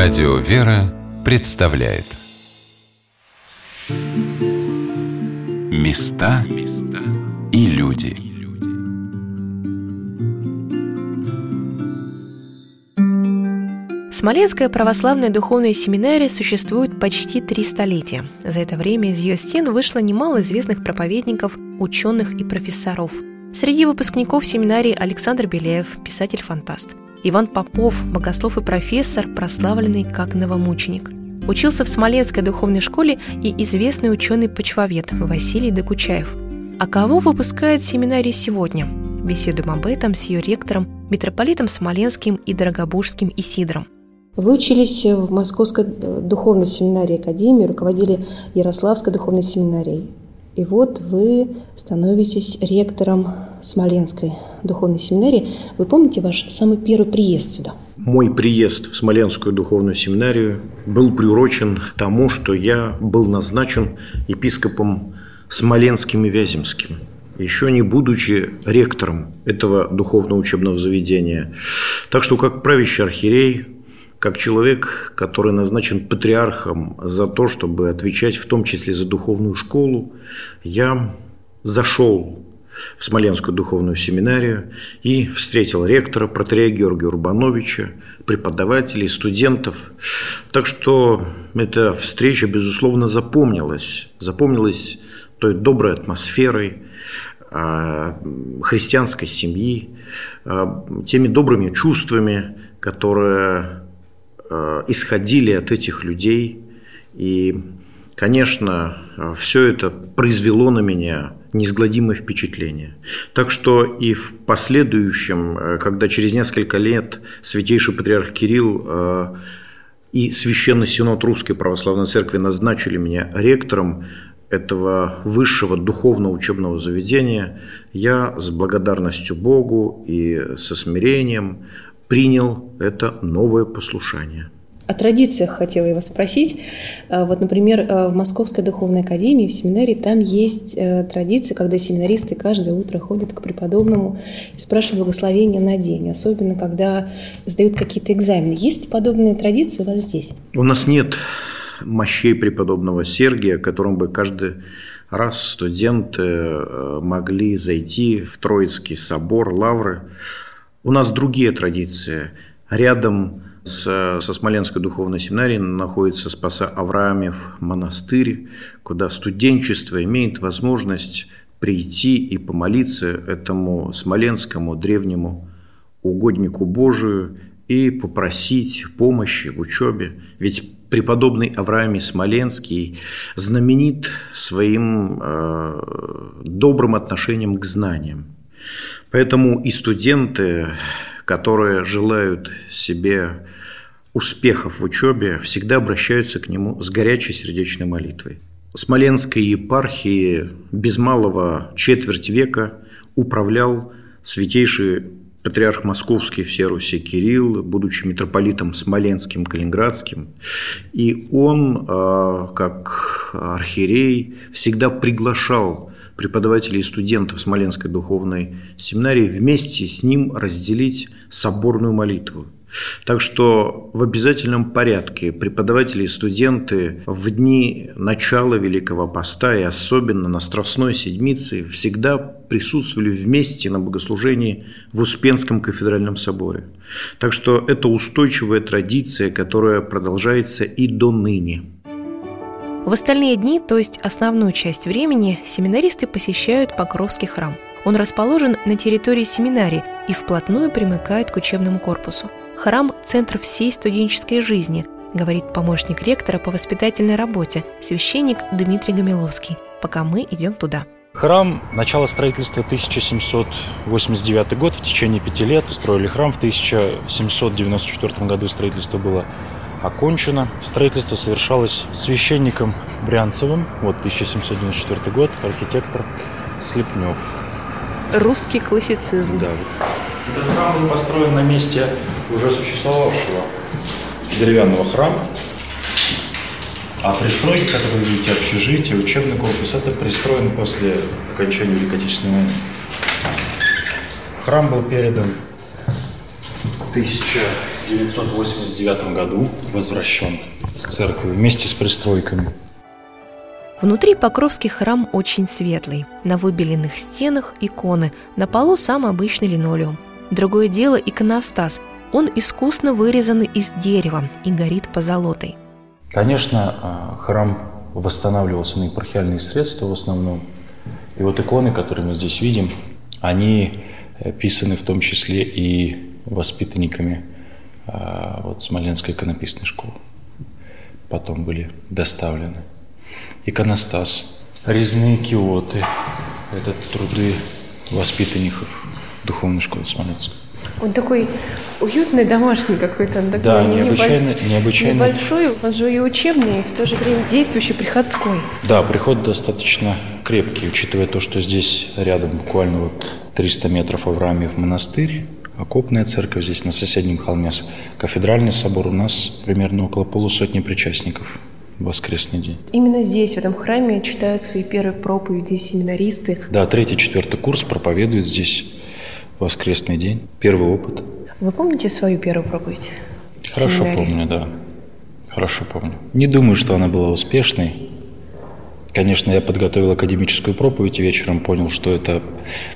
Радио «Вера» представляет Места и люди Смоленская православная духовная семинария существует почти три столетия. За это время из ее стен вышло немало известных проповедников, ученых и профессоров. Среди выпускников семинарии Александр Беляев, писатель-фантаст – Иван Попов, богослов и профессор, прославленный как новомученик. Учился в Смоленской духовной школе и известный ученый-почвовед Василий Докучаев. А кого выпускает семинария сегодня? Беседуем об этом с ее ректором, митрополитом Смоленским и Дорогобужским Исидром. Вы учились в Московской духовной семинарии Академии, руководили Ярославской духовной семинарией. И вот вы становитесь ректором Смоленской духовной семинарии. Вы помните ваш самый первый приезд сюда? Мой приезд в Смоленскую духовную семинарию был приурочен тому, что я был назначен епископом Смоленским и Вяземским еще не будучи ректором этого духовного учебного заведения. Так что как правящий архиерей, как человек, который назначен патриархом за то, чтобы отвечать в том числе за духовную школу, я зашел в Смоленскую духовную семинарию и встретил ректора, протерея Георгия Урбановича, преподавателей, студентов. Так что эта встреча, безусловно, запомнилась. Запомнилась той доброй атмосферой, а, христианской семьи, а, теми добрыми чувствами, которые исходили от этих людей. И, конечно, все это произвело на меня неизгладимое впечатление. Так что и в последующем, э, когда через несколько лет святейший патриарх Кирилл э, и Священный Синод Русской Православной Церкви назначили меня ректором этого высшего духовного учебного заведения, я с благодарностью Богу и со смирением принял это новое послушание – о традициях хотела вас спросить. А, вот, например, а, в Московской духовной академии, в семинарии, там есть э, традиция, когда семинаристы каждое утро ходят к преподобному и спрашивают благословения на день, особенно когда сдают какие-то экзамены. Есть ли подобные традиции у вас здесь? У нас нет мощей преподобного Сергия, которым бы каждый раз студенты э, могли зайти в Троицкий собор, лавры. У нас другие традиции. Рядом с, со Смоленской духовной семинарией находится Спаса Авраамев монастырь, куда студенчество имеет возможность прийти и помолиться этому смоленскому древнему угоднику Божию и попросить помощи в учебе. Ведь преподобный Авраамий Смоленский знаменит своим э, добрым отношением к знаниям. Поэтому и студенты, которые желают себе успехов в учебе, всегда обращаются к нему с горячей сердечной молитвой. Смоленской епархии без малого четверть века управлял святейший патриарх Московский в Руси Кирилл, будучи митрополитом Смоленским, Калининградским. И он, а, как архиерей, всегда приглашал преподавателей и студентов Смоленской духовной семинарии вместе с ним разделить соборную молитву – так что в обязательном порядке преподаватели и студенты в дни начала Великого Поста и особенно на Страстной Седмице всегда присутствовали вместе на богослужении в Успенском кафедральном соборе. Так что это устойчивая традиция, которая продолжается и до ныне. В остальные дни, то есть основную часть времени, семинаристы посещают Покровский храм. Он расположен на территории семинарии и вплотную примыкает к учебному корпусу. Храм – центр всей студенческой жизни, говорит помощник ректора по воспитательной работе, священник Дмитрий Гамиловский, пока мы идем туда. Храм, начало строительства 1789 год, в течение пяти лет строили храм. В 1794 году строительство было окончено. Строительство совершалось священником Брянцевым, вот 1794 год, архитектор Слепнев. Русский классицизм. Да. Этот храм был построен на месте уже существовавшего деревянного храма. А пристройки, которые вы видите, общежитие, учебный корпус, это пристроен после окончания Великой Отечественной войны. Храм был передан в 1989 году возвращен в церковь вместе с пристройками. Внутри Покровский храм очень светлый. На выбеленных стенах иконы, на полу самый обычный линолеум. Другое дело иконостас. Он искусно вырезан из дерева и горит позолотой. Конечно, а, храм восстанавливался на епархиальные средства в основном. И вот иконы, которые мы здесь видим, они э, писаны в том числе и воспитанниками вот, Смоленской иконописной школы. Потом были доставлены. Иконостас, резные киоты, это труды воспитанников Духовной школы Смоленской. Он такой уютный, домашний какой-то. Он такой да, необычайно, необычайно. Небольшой, он же и учебный, и в то же время действующий, приходской. Да, приход достаточно крепкий, учитывая то, что здесь рядом буквально вот 300 метров Авраамиев монастырь, окопная церковь здесь на соседнем холме, кафедральный собор у нас примерно около полусотни причастников в воскресный день. Именно здесь, в этом храме, читают свои первые проповеди семинаристы. Да, третий, четвертый курс проповедует здесь воскресный день. Первый опыт. Вы помните свою первую проповедь? Хорошо помню, да. Хорошо помню. Не думаю, что она была успешной. Конечно, я подготовил академическую проповедь и вечером понял, что это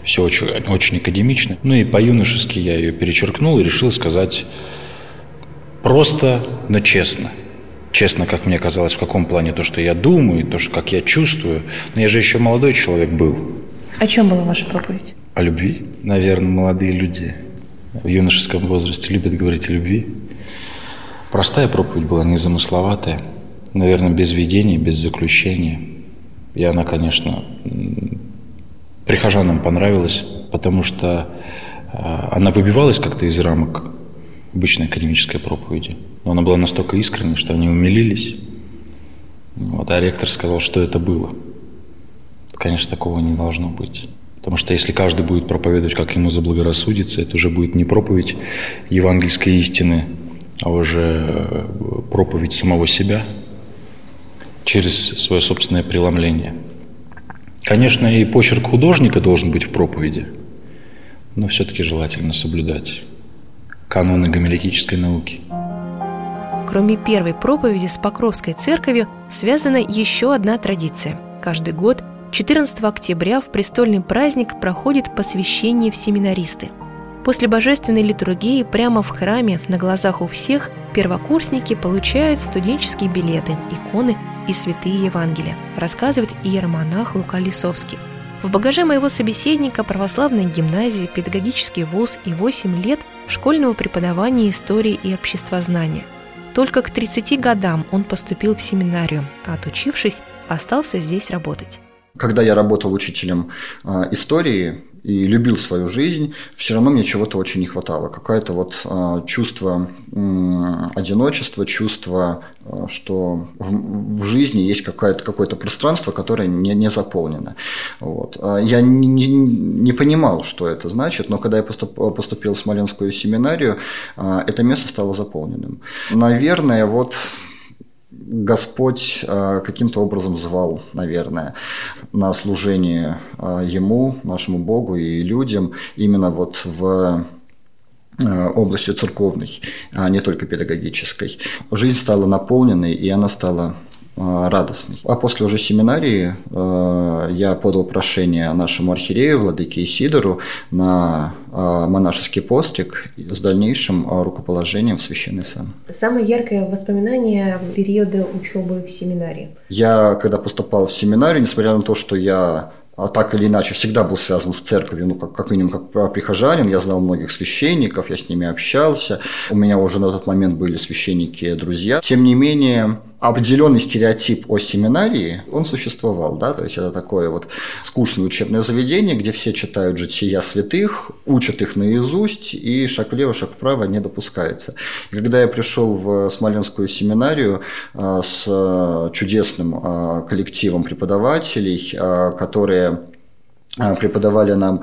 все очень, очень академично. Ну и по-юношески я ее перечеркнул и решил сказать просто, но честно. Честно, как мне казалось, в каком плане то, что я думаю, то, что как я чувствую. Но я же еще молодой человек был. О чем была ваша проповедь? О любви. Наверное, молодые люди в юношеском возрасте любят говорить о любви. Простая проповедь была, незамысловатая. Наверное, без видений, без заключения. И она, конечно, прихожанам понравилась, потому что а, она выбивалась как-то из рамок обычной академической проповеди. Но она была настолько искренней, что они умилились. Вот, а ректор сказал, что это было. Конечно, такого не должно быть. Потому что если каждый будет проповедовать, как ему заблагорассудится, это уже будет не проповедь евангельской истины, а уже э, проповедь самого себя через свое собственное преломление. Конечно, и почерк художника должен быть в проповеди, но все-таки желательно соблюдать каноны гомилетической науки. Кроме первой проповеди с Покровской церковью связана еще одна традиция. Каждый год 14 октября в престольный праздник проходит посвящение в семинаристы. После божественной литургии прямо в храме на глазах у всех первокурсники получают студенческие билеты, иконы и святые Евангелия, рассказывает иеромонах Лука Лисовский. В багаже моего собеседника православная гимназия, педагогический вуз и 8 лет школьного преподавания истории и обществознания. Только к 30 годам он поступил в семинарию, а отучившись, остался здесь работать. Когда я работал учителем э, истории и любил свою жизнь, все равно мне чего-то очень не хватало. Какое-то вот э, чувство одиночества, чувство, э, что в, жизни есть какое-то какое пространство, которое не, не заполнено. Вот. А я не, не, не понимал, что это значит, но когда я поступ, поступил в Смоленскую семинарию, это место стало заполненным. Наверное, вот Господь э, каким-то образом звал, наверное, на служение э, Ему, нашему Богу и людям именно вот в э, областью церковной, а не только педагогической. Жизнь стала наполненной, и она стала радостный. А после уже семинарии э, я подал прошение нашему архиерею Владыке Исидору на э, монашеский постриг с дальнейшим рукоположением в священный сан. Самое яркое воспоминание периода учебы в семинарии? Я, когда поступал в семинарию, несмотря на то, что я а так или иначе всегда был связан с церковью, ну, как, как минимум, как прихожанин, я знал многих священников, я с ними общался, у меня уже на тот момент были священники-друзья. Тем не менее, определенный стереотип о семинарии, он существовал, да, то есть это такое вот скучное учебное заведение, где все читают жития святых, учат их наизусть, и шаг влево, шаг вправо не допускается. И когда я пришел в Смоленскую семинарию э, с э, чудесным э, коллективом преподавателей, которые преподавали нам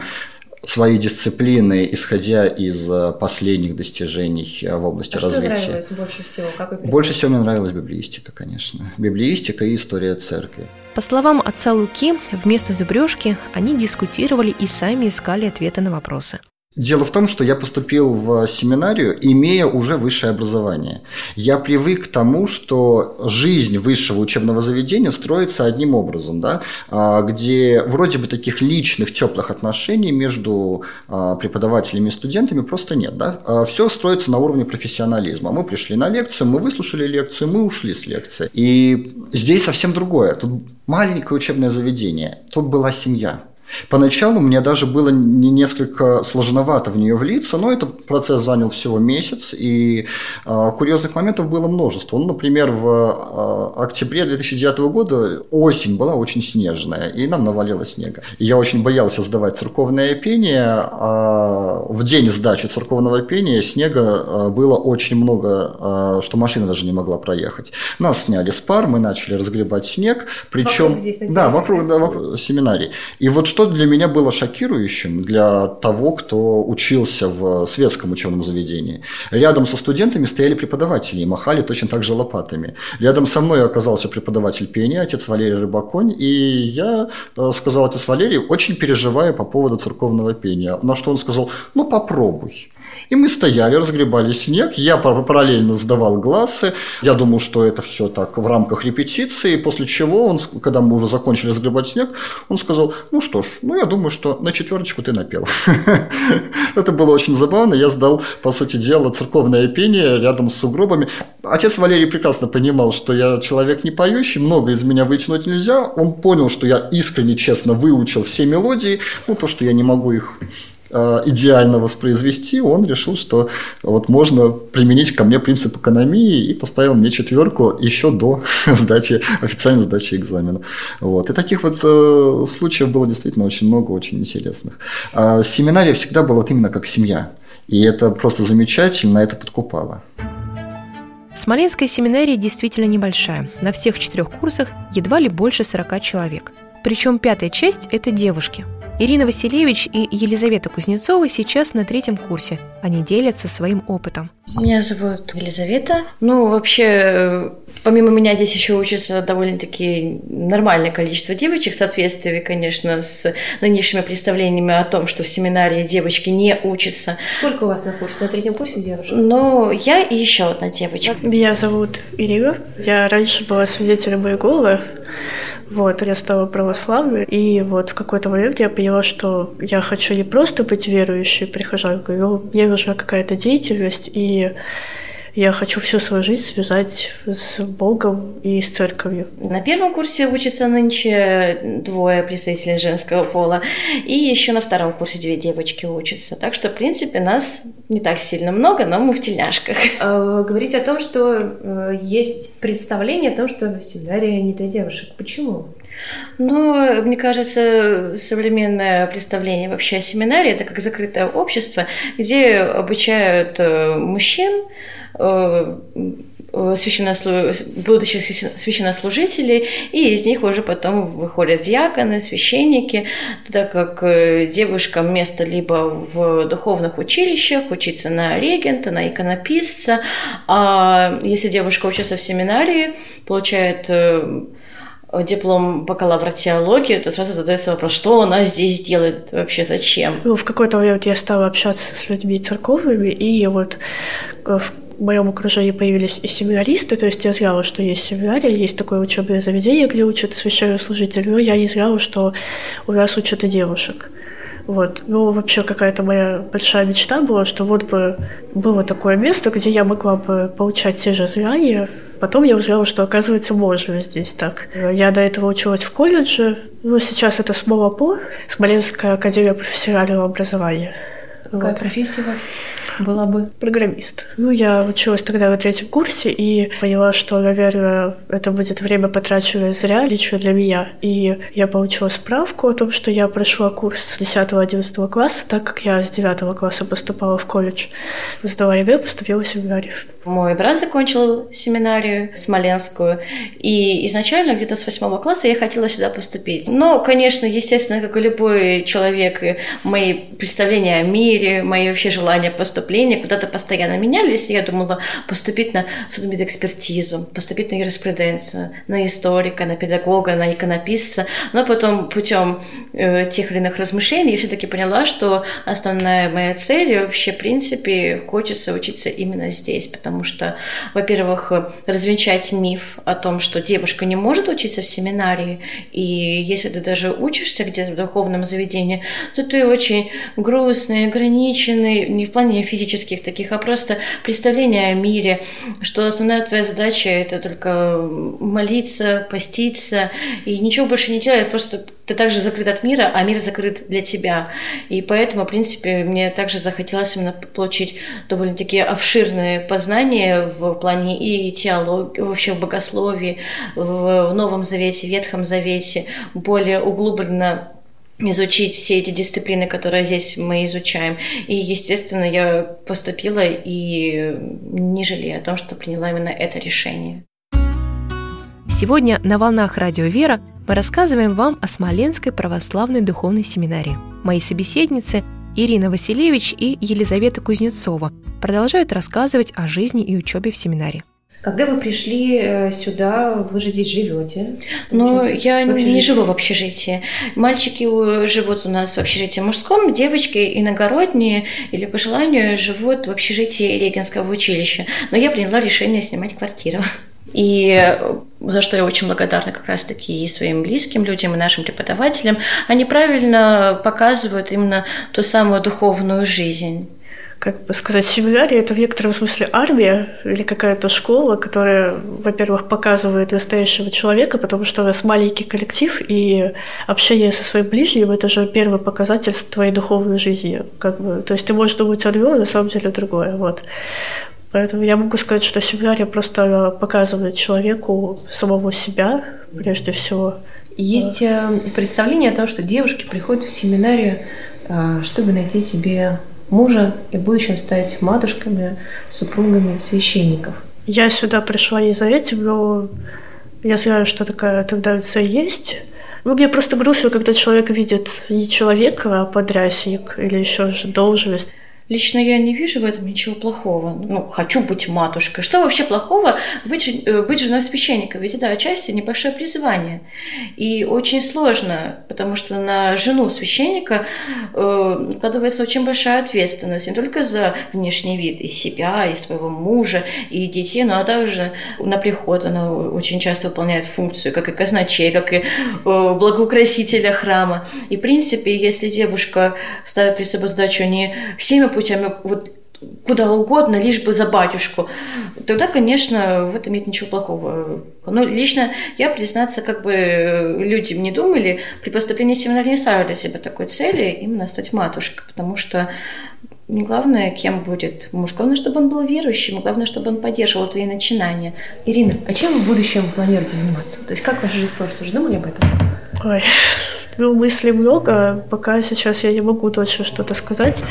свои дисциплины, исходя из э, последних достижений э, в области а развития. Что нравилось больше всего? Как вы больше всего мне нравилась библиистика, конечно. Библиистика и история церкви. По словам отца Луки, вместо зубрежки они дискутировали и сами искали ответы на вопросы. Дело в том, что я поступил в семинарию, имея уже высшее образование. Я привык к тому, что жизнь высшего учебного заведения строится одним образом, да, а, где вроде бы таких личных теплых отношений между а, преподавателями и студентами просто нет. Да? А Все строится на уровне профессионализма. Мы пришли на лекцию, мы выслушали лекцию, мы ушли с лекции. И здесь совсем другое. Тут маленькое учебное заведение, тут была семья. Поначалу мне даже было несколько сложновато в нее влиться, но этот процесс занял всего месяц, и э, курьезных моментов было множество. Ну, например, в э, октябре 2009 года осень была очень снежная, и нам навалило снега. И я очень боялся сдавать церковное пение, а в день сдачи церковного пения снега было очень много, что машина даже не могла проехать. Нас сняли с пар, мы начали разгребать снег, причем... Вокруг здесь, да, вокруг, да, вокруг семинарий. И вот что для меня было шокирующим, для того, кто учился в светском учебном заведении, рядом со студентами стояли преподаватели и махали точно так же лопатами. Рядом со мной оказался преподаватель пения, отец Валерий Рыбаконь, и я э, сказал отец Валерий, очень переживаю по поводу церковного пения. На что он сказал, ну попробуй. И мы стояли, разгребали снег, я параллельно сдавал глазы, я думал, что это все так в рамках репетиции, после чего он, когда мы уже закончили разгребать снег, он сказал, ну что ж, ну я думаю, что на четверочку ты напел. Это было очень забавно, я сдал, по сути дела, церковное пение рядом с сугробами. Отец Валерий прекрасно понимал, что я человек не поющий, много из меня вытянуть нельзя, он понял, что я искренне, честно выучил все мелодии, ну то, что я не могу их идеально воспроизвести, он решил, что вот можно применить ко мне принцип экономии и поставил мне четверку еще до сдачи, официальной сдачи экзамена. Вот. И таких вот э, случаев было действительно очень много, очень интересных. А семинария всегда была вот именно как семья. И это просто замечательно, это подкупало. Смоленская семинария действительно небольшая. На всех четырех курсах едва ли больше 40 человек. Причем пятая часть – это девушки – Ирина Васильевич и Елизавета Кузнецова сейчас на третьем курсе. Они делятся своим опытом. Меня зовут Елизавета. Ну, вообще, помимо меня здесь еще учатся довольно-таки нормальное количество девочек, в соответствии, конечно, с нынешними представлениями о том, что в семинарии девочки не учатся. Сколько у вас на курсе? На третьем курсе девушек? Ну, я и еще одна девочка. Меня зовут Ирина. Я раньше была свидетелем Иеговы. Вот, я стала православной, и вот в какой-то момент я поняла, что я хочу не просто быть верующей прихожанкой, но мне нужна какая-то деятельность, и я хочу всю свою жизнь связать с Богом и с церковью. На первом курсе учатся нынче двое представителей женского пола, и еще на втором курсе две девочки учатся. Так что, в принципе, нас не так сильно много, но мы в тельняшках. А, говорить о том, что э, есть представление о том, что семинария не для девушек. Почему? Ну, мне кажется, современное представление вообще о семинарии – это как закрытое общество, где обучают э, мужчин, священнослу... будущих священнослужителей, и из них уже потом выходят диаконы, священники, так как э, девушкам место либо в духовных училищах, учиться на регента, на иконописца, а если девушка учится в семинарии, получает диплом бакалавра теологии, то сразу задается вопрос, что она здесь делает, вообще зачем? Ну, в какой-то момент я стала общаться с людьми церковными, и вот в в моем окружении появились и семинаристы, то есть я знала, что есть семинария, есть такое учебное заведение, где учат священнослужителей, но я не знала, что у нас учат и девушек. Вот. Ну, вообще какая-то моя большая мечта была, что вот бы было такое место, где я могла бы получать те же знания. Потом я узнала, что, оказывается, можно здесь так. Я до этого училась в колледже, ну, сейчас это СМОЛАПО, Смоленская академия профессионального образования. Какая вот. профессия у вас? Была бы? Программист. Ну, я училась тогда на третьем курсе и поняла, что, наверное, это будет время потраченное зря лично для меня. И я получила справку о том, что я прошла курс 10-11 класса, так как я с 9 класса поступала в колледж. Сдала ЕГЭ, поступила в семинарию. Мой брат закончил семинарию смоленскую, и изначально где-то с восьмого класса я хотела сюда поступить. Но, конечно, естественно, как и любой человек, мои представления о мире, мои вообще желания поступать поступления куда-то постоянно менялись, и я думала поступить на судмедэкспертизу, поступить на юриспруденцию, на историка, на педагога, на иконописца, но потом путем э, тех или иных размышлений я все-таки поняла, что основная моя цель вообще, в принципе, хочется учиться именно здесь, потому что, во-первых, развенчать миф о том, что девушка не может учиться в семинарии, и если ты даже учишься где-то в духовном заведении, то ты очень грустный, ограниченный, не в плане физических таких, а просто представление о мире, что основная твоя задача – это только молиться, поститься и ничего больше не делать, просто ты также закрыт от мира, а мир закрыт для тебя. И поэтому, в принципе, мне также захотелось именно получить довольно-таки обширные познания в плане и теологии, вообще в богословии, в Новом Завете, в Ветхом Завете, более углубленно изучить все эти дисциплины, которые здесь мы изучаем. И, естественно, я поступила и не жалею о том, что приняла именно это решение. Сегодня на «Волнах Радио Вера» мы рассказываем вам о Смоленской православной духовной семинарии. Мои собеседницы Ирина Василевич и Елизавета Кузнецова продолжают рассказывать о жизни и учебе в семинаре. Когда вы пришли э, сюда, вы же здесь живете? Ну, я не живу в общежитии. Мальчики живут у нас в общежитии мужском, девочки иногородние или по желанию живут в общежитии Регенского училища. Но я приняла решение снимать квартиру. И за что я очень благодарна как раз-таки и своим близким людям, и нашим преподавателям, они правильно показывают именно ту самую духовную жизнь как бы сказать, семинария – это в некотором смысле армия или какая-то школа, которая, во-первых, показывает настоящего человека, потому что у нас маленький коллектив, и общение со своим ближним – это же первый показатель твоей духовной жизни. Как бы. То есть ты можешь думать одно, а на самом деле другое. Вот. Поэтому я могу сказать, что семинария просто показывает человеку самого себя, прежде всего. Есть э, представление о том, что девушки приходят в семинарию, э, чтобы найти себе мужа и в будущем стать матушками, супругами священников. Я сюда пришла не за этим, но я знаю, что такая тенденция есть. Ну, мне просто грустно, когда человек видит не человека, а подрясник или еще же должность. Лично я не вижу в этом ничего плохого. Ну, хочу быть матушкой. Что вообще плохого быть, э, быть женой священника? Ведь это отчасти небольшое призвание. И очень сложно, потому что на жену священника э, очень большая ответственность не только за внешний вид и себя, и своего мужа, и детей, но также на приход она очень часто выполняет функцию как и казначей, как и э, благоукрасителя храма. И, в принципе, если девушка ставит перед собой задачу не всеми путями вот куда угодно, лишь бы за батюшку, тогда, конечно, в этом нет ничего плохого. Но лично я, признаться, как бы люди не думали, при поступлении в семинарий не ставили себя такой цели именно стать матушкой, потому что не главное, кем будет муж, главное, чтобы он был верующим, главное, чтобы он поддерживал твои начинания. Ирина, а чем вы в будущем планируете заниматься? То есть как ваша жизнь сложится? Уже думали об этом? Ой, ну, мыслей много, пока сейчас я не могу точно что-то сказать.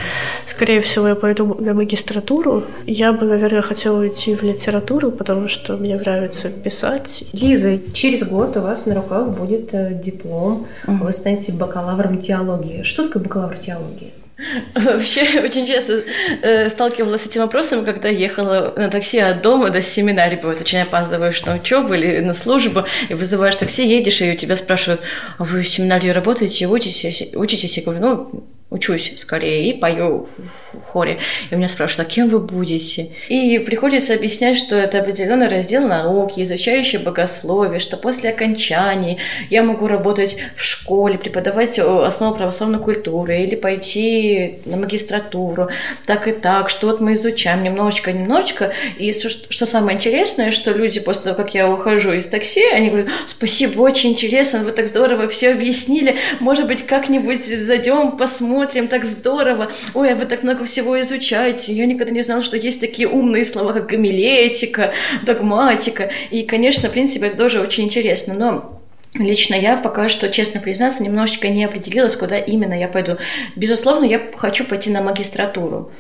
Скорее всего, я пойду на магистратуру. Я бы, наверное, хотела идти в литературу, потому что мне нравится писать. Лиза, через год у вас на руках будет э, диплом, вы станете бакалавром теологии. Что такое бакалавр теологии? Вообще, очень часто э, сталкивалась с этим вопросом, когда ехала на такси от дома до семинарии. Бывает, очень опаздываешь на учебу или на службу, и вызываешь такси, едешь, и у тебя спрашивают, а вы в семинарии работаете, учитесь? учитесь? Я говорю, ну, учусь скорее и пою в хоре. И меня спрашивают, а кем вы будете? И приходится объяснять, что это определенный раздел науки, изучающий богословие, что после окончания я могу работать в школе, преподавать основу православной культуры или пойти на магистратуру, так и так, что вот мы изучаем немножечко, немножечко. И что самое интересное, что люди после того, как я ухожу из такси, они говорят, спасибо, очень интересно, вы так здорово все объяснили, может быть, как-нибудь зайдем, посмотрим, смотрим, так здорово. Ой, а вы так много всего изучаете. Я никогда не знала, что есть такие умные слова, как гомилетика, догматика. И, конечно, в принципе, это тоже очень интересно. Но Лично я пока что, честно признаться, немножечко не определилась, куда именно я пойду. Безусловно, я хочу пойти на магистратуру.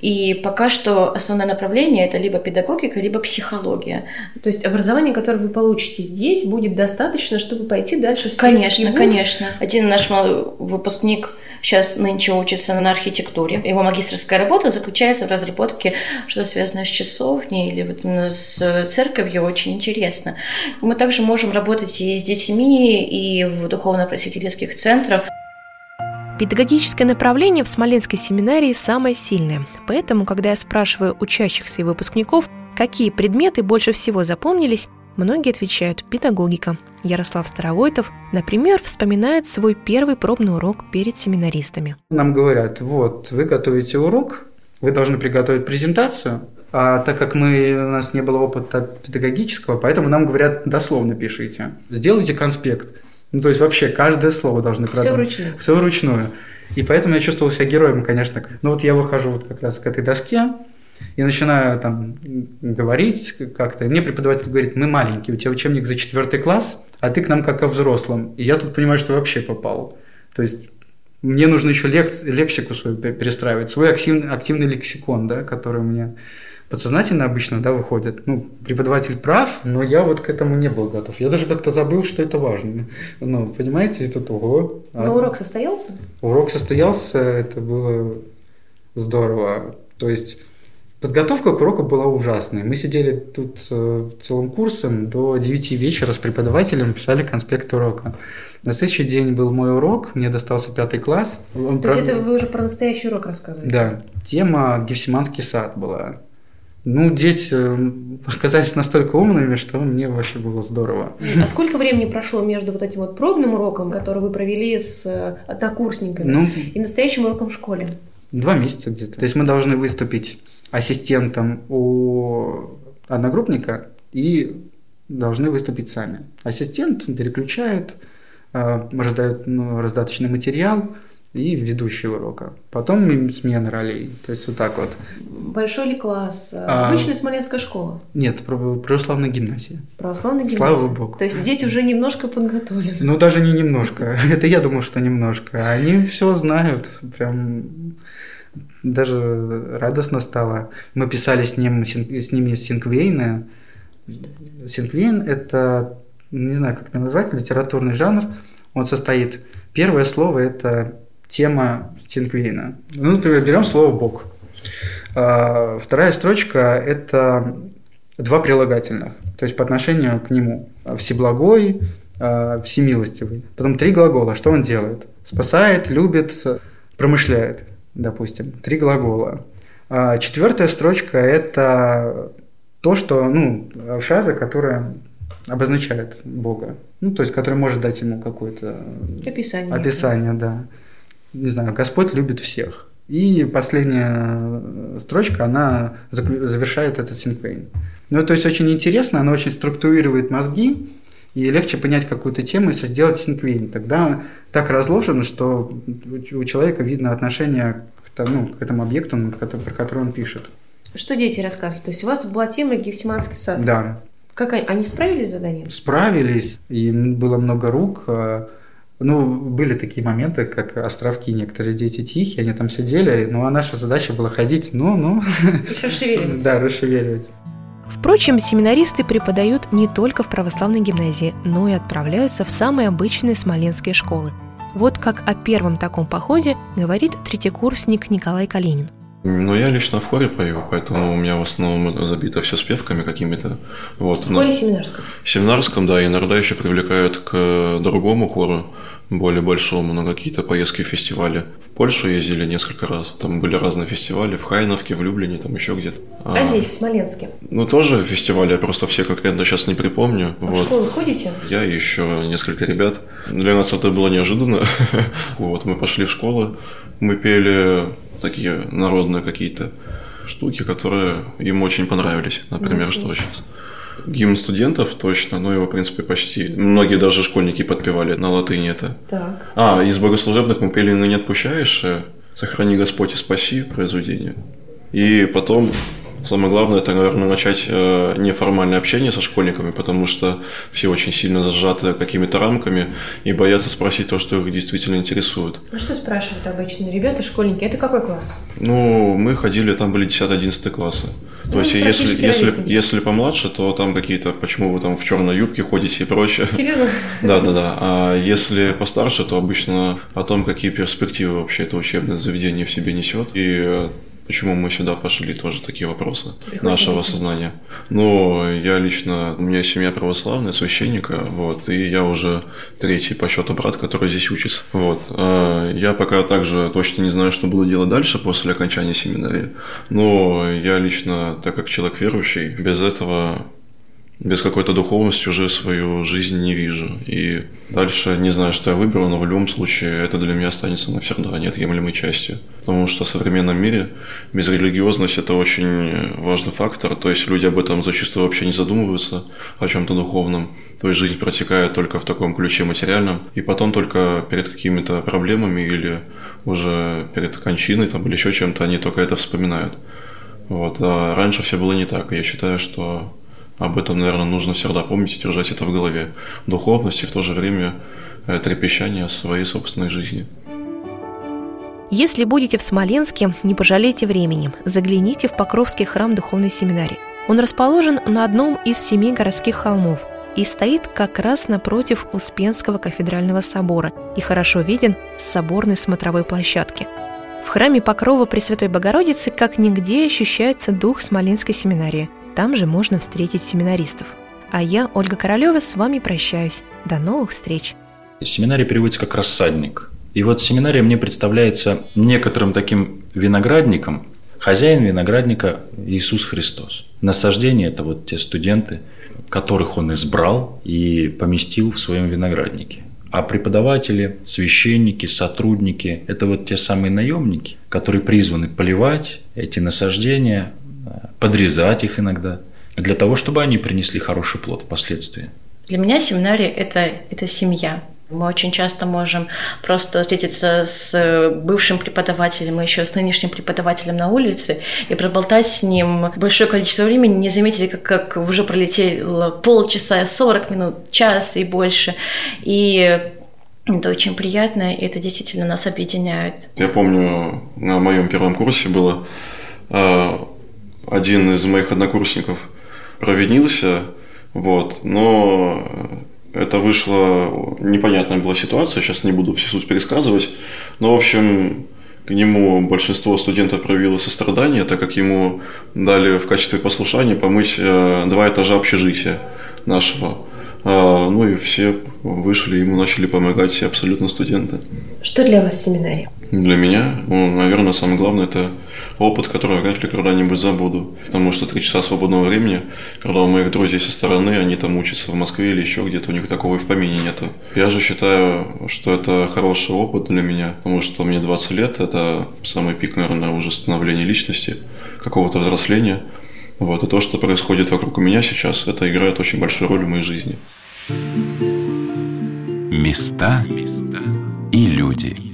И пока что основное направление это либо педагогика, либо психология. То есть образование, которое вы получите здесь, будет достаточно, чтобы пойти дальше в Конечно, вуз? конечно. Один наш выпускник сейчас нынче учится на архитектуре. Его магистрская работа заключается в разработке, что связано с часовней или вот с церковью, очень интересно. Мы также можем работать и с детьми, и в духовно-просветительских центрах. Педагогическое направление в Смоленской семинарии самое сильное. Поэтому, когда я спрашиваю учащихся и выпускников, какие предметы больше всего запомнились, многие отвечают «педагогика». Ярослав Старовойтов, например, вспоминает свой первый пробный урок перед семинаристами. Нам говорят, вот, вы готовите урок, вы должны приготовить презентацию, а так как мы, у нас не было опыта педагогического, поэтому нам говорят, дословно пишите. Сделайте конспект. Ну, то есть вообще каждое слово должны продумать. Все вручную. Все вручную. И поэтому я чувствовал себя героем, конечно. Ну вот я выхожу вот как раз к этой доске и начинаю там говорить как-то. И мне преподаватель говорит, мы маленькие, у тебя учебник за четвертый класс, а ты к нам как о взрослом. И я тут понимаю, что вообще попал. То есть мне нужно еще лек- лексику свою перестраивать, свой активный, активный лексикон, да, который мне подсознательно обычно да, выходит. Ну, преподаватель прав, но я вот к этому не был готов. Я даже как-то забыл, что это важно. Ну, понимаете, это ого. Но а... урок состоялся? Урок состоялся, это было здорово. То есть Подготовка к уроку была ужасной. Мы сидели тут э, целым курсом до 9 вечера с преподавателем, писали конспект урока. На следующий день был мой урок, мне достался пятый класс. То про... есть это вы уже про настоящий урок рассказываете? Да. Тема «Гефсиманский сад» была. Ну, дети э, оказались настолько умными, что мне вообще было здорово. А сколько времени прошло между вот этим вот пробным уроком, который вы провели с э, однокурсниками, ну, и настоящим уроком в школе? Два месяца где-то. То есть мы должны выступить ассистентом у одногруппника и должны выступить сами. Ассистент переключает, э, раздает ну, раздаточный материал, и ведущий урока. Потом смена ролей. То есть вот так вот. Большой ли класс? А, Обычная смоленская школа? Нет, православная гимназия. Православная гимназия? Слава Богу. То есть дети уже немножко подготовлены? Ну, даже не немножко. Это я думал, что немножко. Они все знают. Прям даже радостно стало. Мы писали с, ним, с ними синквейны. Синквейн – это, не знаю, как это назвать, литературный жанр. Он состоит... Первое слово – это тема Стинквейна. Ну, например, берем слово «бог». А, вторая строчка – это два прилагательных, то есть по отношению к нему. Всеблагой, а, всемилостивый. Потом три глагола. Что он делает? Спасает, любит, промышляет, допустим. Три глагола. А, четвертая строчка – это то, что, ну, фраза, которая обозначает Бога. Ну, то есть, которая может дать ему какое-то описание. Описание, да не знаю, Господь любит всех. И последняя строчка, она завершает этот синквейн. Ну, то есть очень интересно, она очень структурирует мозги, и легче понять какую-то тему и сделать синквейн. Тогда так разложено, что у человека видно отношение к, тому, к этому объекту, про который он пишет. Что дети рассказывали? То есть у вас была тема Гефсиманский сад? Да. Как они, они справились с заданием? Справились, и было много рук. А ну, были такие моменты, как островки, некоторые дети тихие, они там сидели, ну, а наша задача была ходить, ну, ну... Расшевеливать. Да, расшевеливать. Впрочем, семинаристы преподают не только в православной гимназии, но и отправляются в самые обычные смоленские школы. Вот как о первом таком походе говорит третьекурсник Николай Калинин. Ну, я лично в хоре пою, поэтому у меня в основном забито все спевками какими-то. Вот. В хоре семинарском? В семинарском, да, иногда еще привлекают к другому хору, более большому, на какие-то поездки в фестивали. В Польшу ездили несколько раз, там были разные фестивали, в Хайновке, в Люблине, там еще где-то. А, а здесь, в Смоленске? Ну, тоже фестивали, я просто все конкретно сейчас не припомню. А вот. в школу ходите? Я и еще несколько ребят. Для нас это было неожиданно. вот, мы пошли в школу, мы пели такие народные какие-то штуки, которые им очень понравились. Например, mm-hmm. что сейчас? Гимн студентов точно, но его, в принципе, почти. Многие даже школьники подпевали на латыни это. Так. А, из богослужебных мы пели «Ныне отпущаешь», «Сохрани Господь и спаси» произведение. И потом Самое главное, это, наверное, начать э, неформальное общение со школьниками, потому что все очень сильно зажаты какими-то рамками и боятся спросить то, что их действительно интересует. А что спрашивают обычно ребята, школьники? Это какой класс? Ну, мы ходили, там были 10-11 классы. То ну, есть, если, если, если помладше, то там какие-то, почему вы там в черной юбке ходите и прочее. Серьезно? Да, да, да. А если постарше, то обычно о том, какие перспективы вообще это учебное заведение в себе несет. И Почему мы сюда пошли, тоже такие вопросы Приходите нашего сознания. Ну, я лично, у меня семья православная, священника, вот, и я уже третий по счету брат, который здесь учится. Вот. А я пока также точно не знаю, что буду делать дальше после окончания семинарии, но я лично, так как человек верующий, без этого без какой-то духовности уже свою жизнь не вижу. И дальше не знаю, что я выберу, но в любом случае это для меня останется навсегда неотъемлемой частью. Потому что в современном мире безрелигиозность – это очень важный фактор. То есть люди об этом зачастую вообще не задумываются, о чем-то духовном. То есть жизнь протекает только в таком ключе материальном. И потом только перед какими-то проблемами или уже перед кончиной там, или еще чем-то они только это вспоминают. Вот. А раньше все было не так. Я считаю, что об этом, наверное, нужно всегда помнить и держать это в голове. Духовность и в то же время э, трепещание своей собственной жизни. Если будете в Смоленске, не пожалейте времени. Загляните в Покровский храм Духовной Семинарии. Он расположен на одном из семи городских холмов и стоит как раз напротив Успенского кафедрального собора и хорошо виден с соборной смотровой площадки. В храме Покрова Пресвятой Богородицы как нигде ощущается дух Смоленской семинарии – там же можно встретить семинаристов. А я, Ольга Королева, с вами прощаюсь. До новых встреч. Семинарий переводится как «рассадник». И вот семинария мне представляется некоторым таким виноградником, хозяин виноградника Иисус Христос. Насаждение – это вот те студенты, которых он избрал и поместил в своем винограднике. А преподаватели, священники, сотрудники – это вот те самые наемники, которые призваны поливать эти насаждения, подрезать их иногда, для того, чтобы они принесли хороший плод впоследствии. Для меня семинария это, – это семья. Мы очень часто можем просто встретиться с бывшим преподавателем, еще с нынешним преподавателем на улице и проболтать с ним большое количество времени, не заметили, как, как уже пролетело полчаса, 40 минут, час и больше. И это очень приятно, и это действительно нас объединяет. Я помню, на моем первом курсе было а, один из моих однокурсников провинился, вот, но это вышло, непонятная была ситуация, сейчас не буду всю суть пересказывать, но, в общем, к нему большинство студентов проявило сострадание, так как ему дали в качестве послушания помыть э, два этажа общежития нашего. А, ну и все вышли, ему начали помогать все абсолютно студенты. Что для вас семинарий? Для меня, ну, наверное, самое главное – это опыт, который я вряд ли когда-нибудь забуду. Потому что три часа свободного времени, когда у моих друзей со стороны, они там учатся в Москве или еще где-то, у них такого и в помине нету. Я же считаю, что это хороший опыт для меня, потому что мне 20 лет – это самый пик, наверное, уже становления личности, какого-то взросления. Вот. И то, что происходит вокруг меня сейчас, это играет очень большую роль в моей жизни. Места и люди –